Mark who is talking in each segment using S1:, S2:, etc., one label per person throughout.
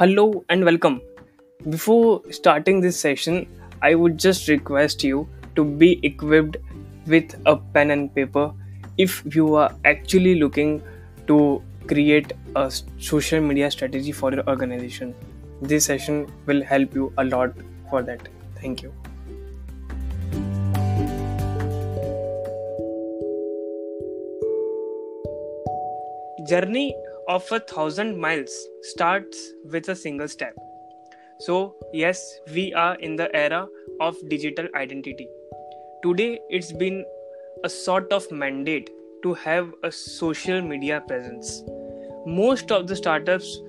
S1: Hello and welcome. Before starting this session, I would just request you to be equipped with a pen and paper if you are actually looking to create a social media strategy for your organization. This session will help you a lot for that. Thank you. Journey of a thousand miles starts with a single step. So, yes, we are in the era of digital identity. Today, it's been a sort of mandate to have a social media presence. Most of the startups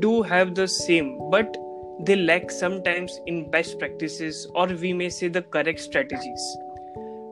S1: do have the same, but they lack sometimes in best practices or we may say the correct strategies.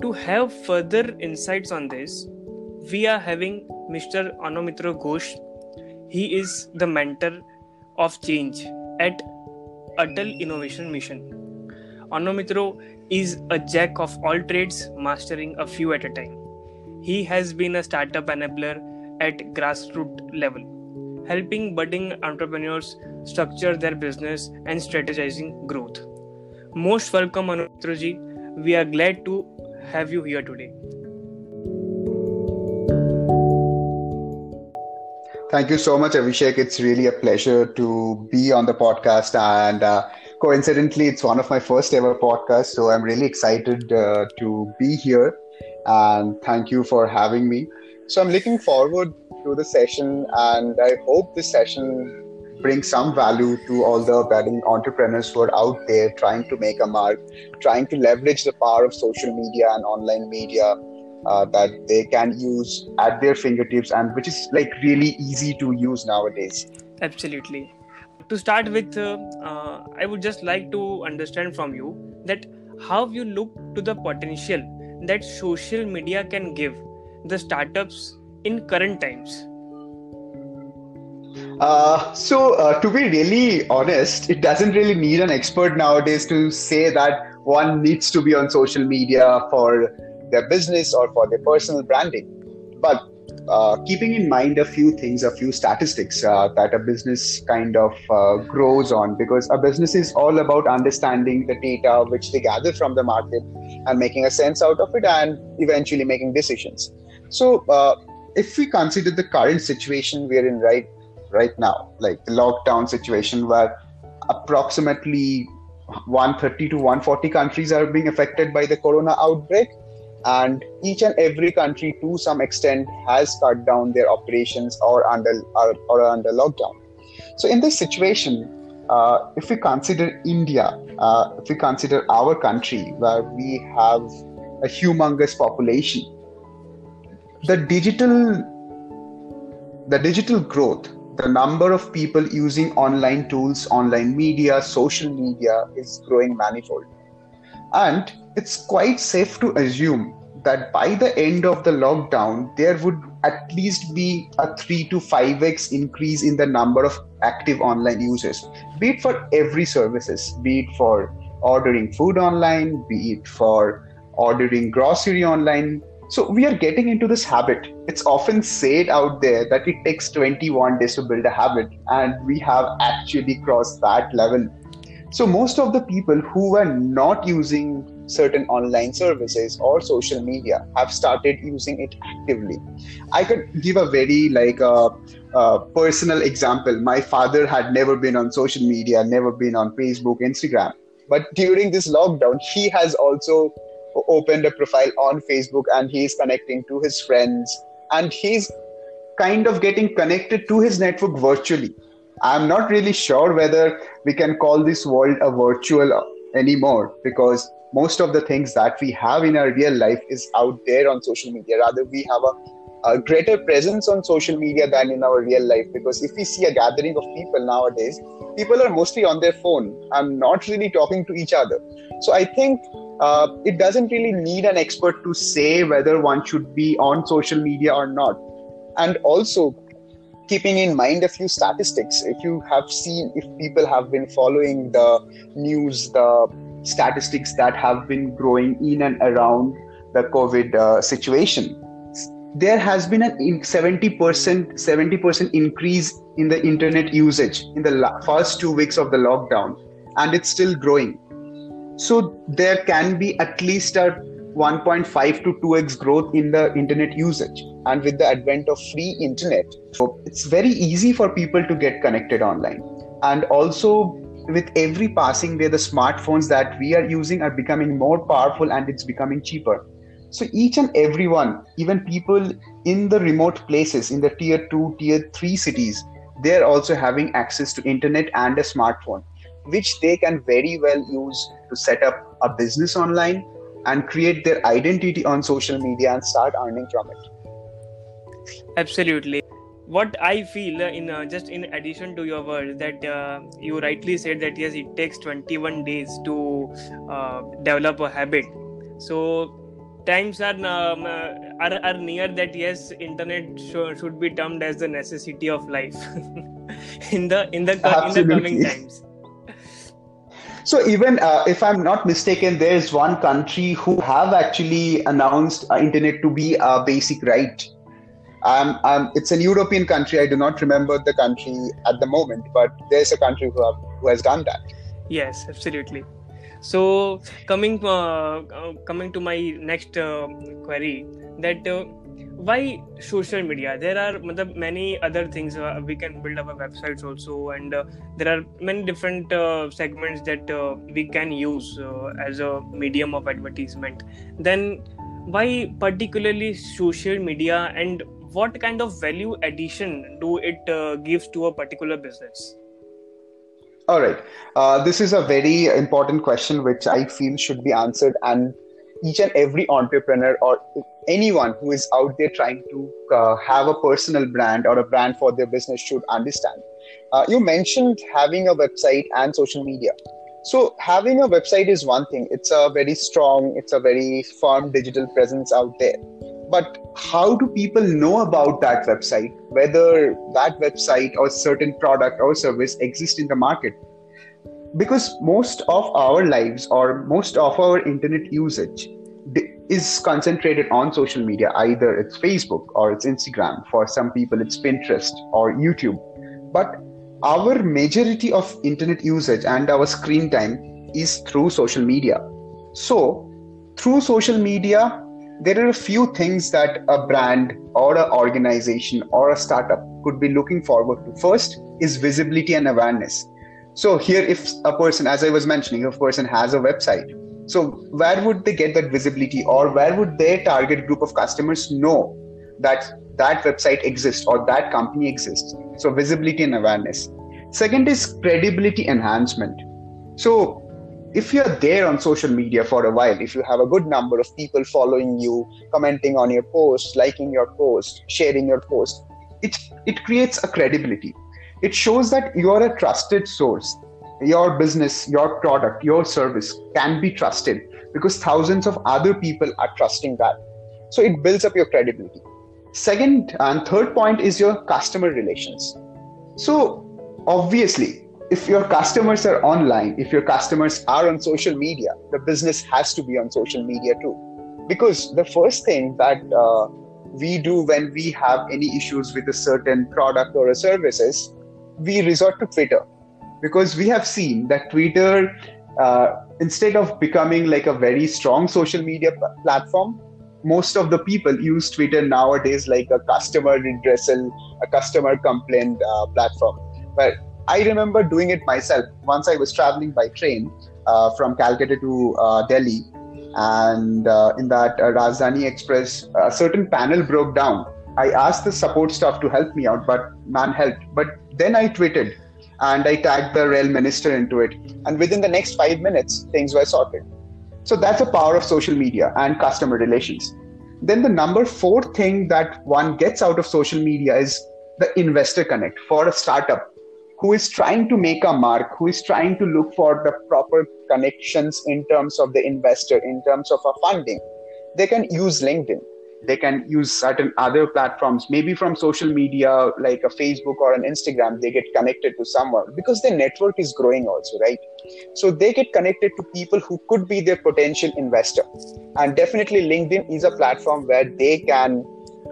S1: To have further insights on this, we are having Mr. Anomitra Ghosh he is the mentor of change at Atal Innovation Mission. Anomitro is a jack of all trades, mastering a few at a time. He has been a startup enabler at grassroots level, helping budding entrepreneurs structure their business and strategizing growth. Most welcome, Anomitroji. We are glad to have you here today.
S2: Thank you so much, Abhishek. It's really a pleasure to be on the podcast. And uh, coincidentally, it's one of my first ever podcasts. So I'm really excited uh, to be here. And thank you for having me. So I'm looking forward to the session. And I hope this session brings some value to all the budding entrepreneurs who are out there trying to make a mark, trying to leverage the power of social media and online media uh, that they can use at their fingertips and which is like really easy to use nowadays.
S1: Absolutely. To start with uh, uh, i would just like to understand from you that how you look to the potential that social media can give the startups in current times.
S2: Uh, so, uh, to be really honest, it doesn't really need an expert nowadays to say that one needs to be on social media for their business or for their personal branding. But uh, keeping in mind a few things, a few statistics uh, that a business kind of uh, grows on, because a business is all about understanding the data which they gather from the market and making a sense out of it and eventually making decisions. So, uh, if we consider the current situation we're in right right now, like the lockdown situation where approximately 130 to 140 countries are being affected by the corona outbreak and each and every country to some extent has cut down their operations or under or, or under lockdown. So in this situation uh, if we consider india uh, if we consider our country where we have a humongous population the digital the digital growth the number of people using online tools online media social media is growing manifold. And it's quite safe to assume that by the end of the lockdown, there would at least be a 3 to 5x increase in the number of active online users, be it for every services, be it for ordering food online, be it for ordering grocery online. So we are getting into this habit. It's often said out there that it takes 21 days to build a habit, and we have actually crossed that level. So most of the people who were not using certain online services or social media have started using it actively. I could give a very like a, uh, uh, personal example. My father had never been on social media never been on facebook instagram. But during this lockdown he has also opened a profile on facebook and he's connecting to his friends. And he's kind of getting connected to his network virtually. I'm not really sure whether we can call this world a virtual anymore because most of the things that we have in our real life is out there on social media. Rather, we have a, a greater presence on social media than in our real life because if we see a gathering of people nowadays, people are mostly on their phone and not really talking to each other. So I think uh, it doesn't really need an expert to say whether one should be on social media or not. And also, keeping in mind a few statistics, if you have seen, if people have been following the news, the statistics that have been growing in and around the COVID uh, situation. there has been a 70% 70% increase in the internet usage in the first two weeks of the lockdown and it's still growing so there can be at least a 1.5 to 2x growth in the internet usage and with the advent of free internet so it's very easy for people to get connected online and also with every passing day the smartphones that we are using are becoming more powerful and it's becoming cheaper. So each and everyone even people in the remote places in the tier 2 tier 3 cities they're also having access to internet and a smartphone which they can very well use to set up a business online and create their identity on social media and start earning from it.
S1: Absolutely what i feel uh, in uh, just in addition to your words that uh, you rightly said that yes it takes 21 days to uh, develop a habit. So times are, um, uh, are are near that yes internet sh- should be termed as the necessity of life in the in the in the coming times.
S2: So even uh, if I'm not mistaken, there is one country who have actually announced uh, internet to be a basic right. Um, um, it's an European country. I do not remember the country at the moment, but there's a country who, have, who has done that.
S1: Yes, absolutely. So coming uh, uh coming to my next uh, query, that uh, why social media there are many other things uh, we can build our websites also and uh, there are many different segments that we can use as a medium of advertisement then why particularly social media and what kind of value addition do it uh, gives to a particular business
S2: all right this is a very important question which i feel should be answered and each and every entrepreneur or anyone who is out there trying to uh, have a personal brand or a brand for their business should understand. Uh, you mentioned having a website and social media. So, having a website is one thing, it's a very strong, it's a very firm digital presence out there. But how do people know about that website, whether that website or certain product or service exists in the market? because most of our lives or most of our internet usage is concentrated on social media. Either it's facebook or it's instagram for some people it's pinterest or youtube. But our majority of internet usage and our screen time is through social media. So through social media there are a few things that a brand or an organization or a startup could be looking forward to first is visibility and awareness so here, if a person, as I was mentioning, a person has a website, so where would they get that visibility, or where would their target group of customers know that that website exists or that company exists? So visibility and awareness. Second is credibility enhancement. So if you're there on social media for a while, if you have a good number of people following you, commenting on your post, liking your post, sharing your post, it it creates a credibility. It shows that you are a trusted source. Your business your product your service can be trusted because thousands of other people are trusting that. So it builds up your credibility. Second and third point is your customer relations. So obviously if your customers are online if your customers are on social media the business has to be on social media too because the first thing that uh, we do when we have any issues with a certain product or a service is we resort to Twitter because we have seen that Twitter, uh, instead of becoming like a very strong social media p- platform, most of the people use Twitter nowadays like a customer redressal, a customer complaint uh, platform. But I remember doing it myself. Once I was traveling by train uh, from Calcutta to uh, Delhi, and uh, in that uh, Rajdhani Express, a certain panel broke down. I asked the support staff to help me out, but man helped. But then I tweeted and I tagged the rail minister into it. And within the next five minutes, things were sorted. So that's the power of social media and customer relations. Then the number four thing that one gets out of social media is the investor connect for a startup who is trying to make a mark, who is trying to look for the proper connections in terms of the investor, in terms of a funding. They can use LinkedIn they can use certain other platforms maybe from social media like a facebook or an instagram they get connected to someone because their network is growing also right so they get connected to people who could be their potential investor and definitely linkedin is a platform where they can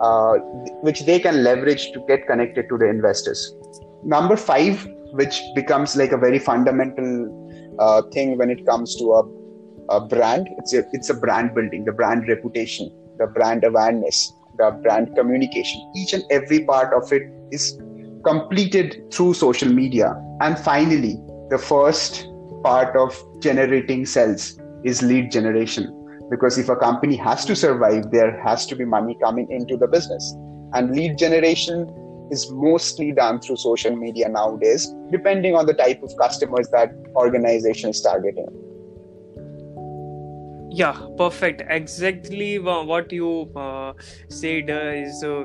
S2: uh, which they can leverage to get connected to the investors. Number five, which becomes like a very fundamental uh, thing when it comes to a, a brand, it's a, it's a brand building, the brand reputation, the brand awareness, the brand communication. Each and every part of it is completed through social media. And finally, the first part of generating sales is lead generation because if a company has to survive there has to be money coming into the business and lead generation is mostly done through social media nowadays depending on the type of customers that organization is targeting.
S1: Yeah perfect. Exactly what you uh, said uh, is uh,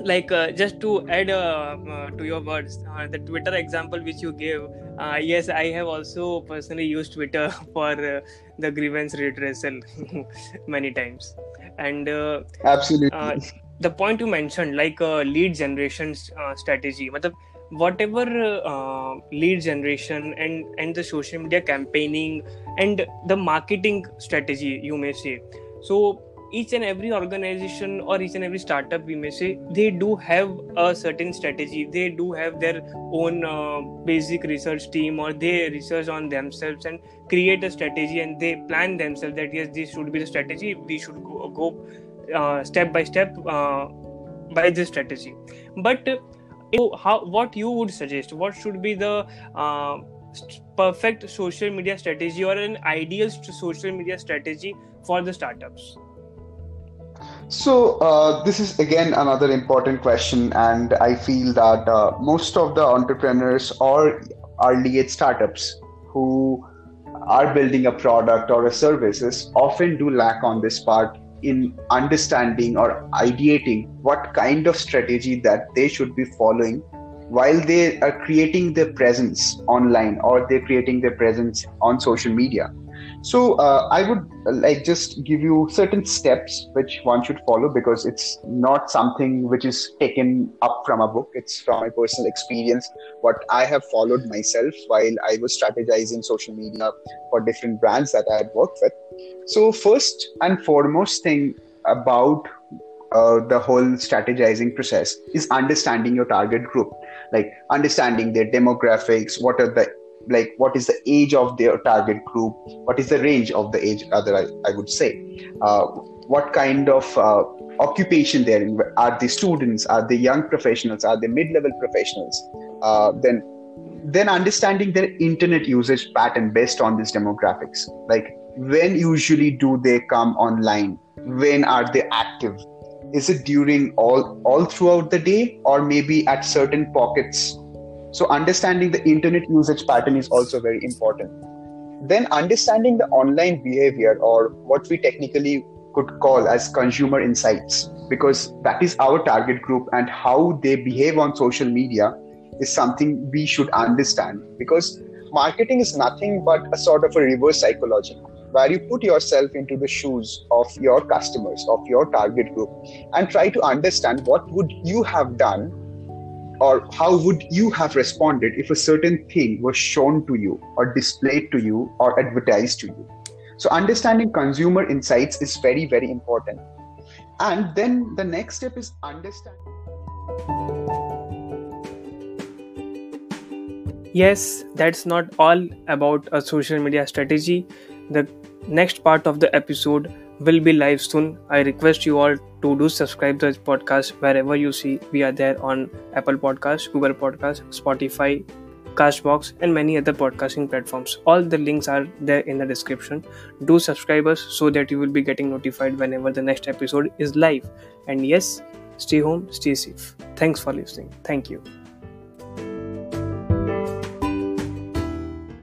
S1: like uh, just to add uh, uh, to your words uh, the twitter example which you gave uh, yes i have also personally used twitter for uh, the grievance redressal many times. And
S2: absolutely
S1: the point you mentioned like a lead generation strategy. Whatever lead generation and and the social media campaigning and the marketing strategy you may say. So each and every organization or each and every startup we may say they do have a certain strategy. They do have their own uh, basic research team or they research on themselves and create a strategy and they plan themselves that yes this should be the strategy. We should go, go uh, step by step uh, by this strategy. But uh, how what you would suggest what should be the uh, perfect social media strategy or an ideal social media strategy for the startups?
S2: So, uh, this is again another important question, and I feel that uh, most of the entrepreneurs or early age startups who are building a product or a services often do lack on this part in understanding or ideating what kind of strategy that they should be following while they are creating their presence online or they're creating their presence on social media so uh, I would uh, like just give you certain steps which one should follow because it's not something which is taken up from a book. It's from my personal experience, what I have followed myself while I was strategizing social media for different brands that I had worked with. So first and foremost thing about uh, the whole strategizing process is understanding your target group. Like understanding their demographics what are the like what is the age of their target group what is the range of the age rather i, I would say. Uh, what kind of uh, occupation they're in. Are they students? Are they young professionals? Are they mid-level professionals? Uh, then then understanding their internet usage pattern based on these demographics. Like when usually do they come online when are they active is it during all all throughout the day or maybe at certain pockets so, understanding the internet usage pattern is also very important. Then, understanding the online behavior, or what we technically could call as consumer insights, because that is our target group and how they behave on social media is something we should understand. Because marketing is nothing but a sort of a reverse psychology where you put yourself into the shoes of your customers of your target group and try to understand what would you have done or how would you have responded if a certain thing was shown to you or displayed to you or advertised to you. So understanding consumer insights is very very important. And then the next step is understanding
S1: yes that's not all about a social media strategy the next part of the episode will be live soon. I request you all to do subscribe to this podcast wherever you see. We are there on Apple Podcasts, Google Podcasts, Spotify, Castbox, and many other podcasting platforms. All the links are there in the description. Do subscribe us so that you will be getting notified whenever the next episode is live. And yes, stay home, stay safe. Thanks for listening. Thank you.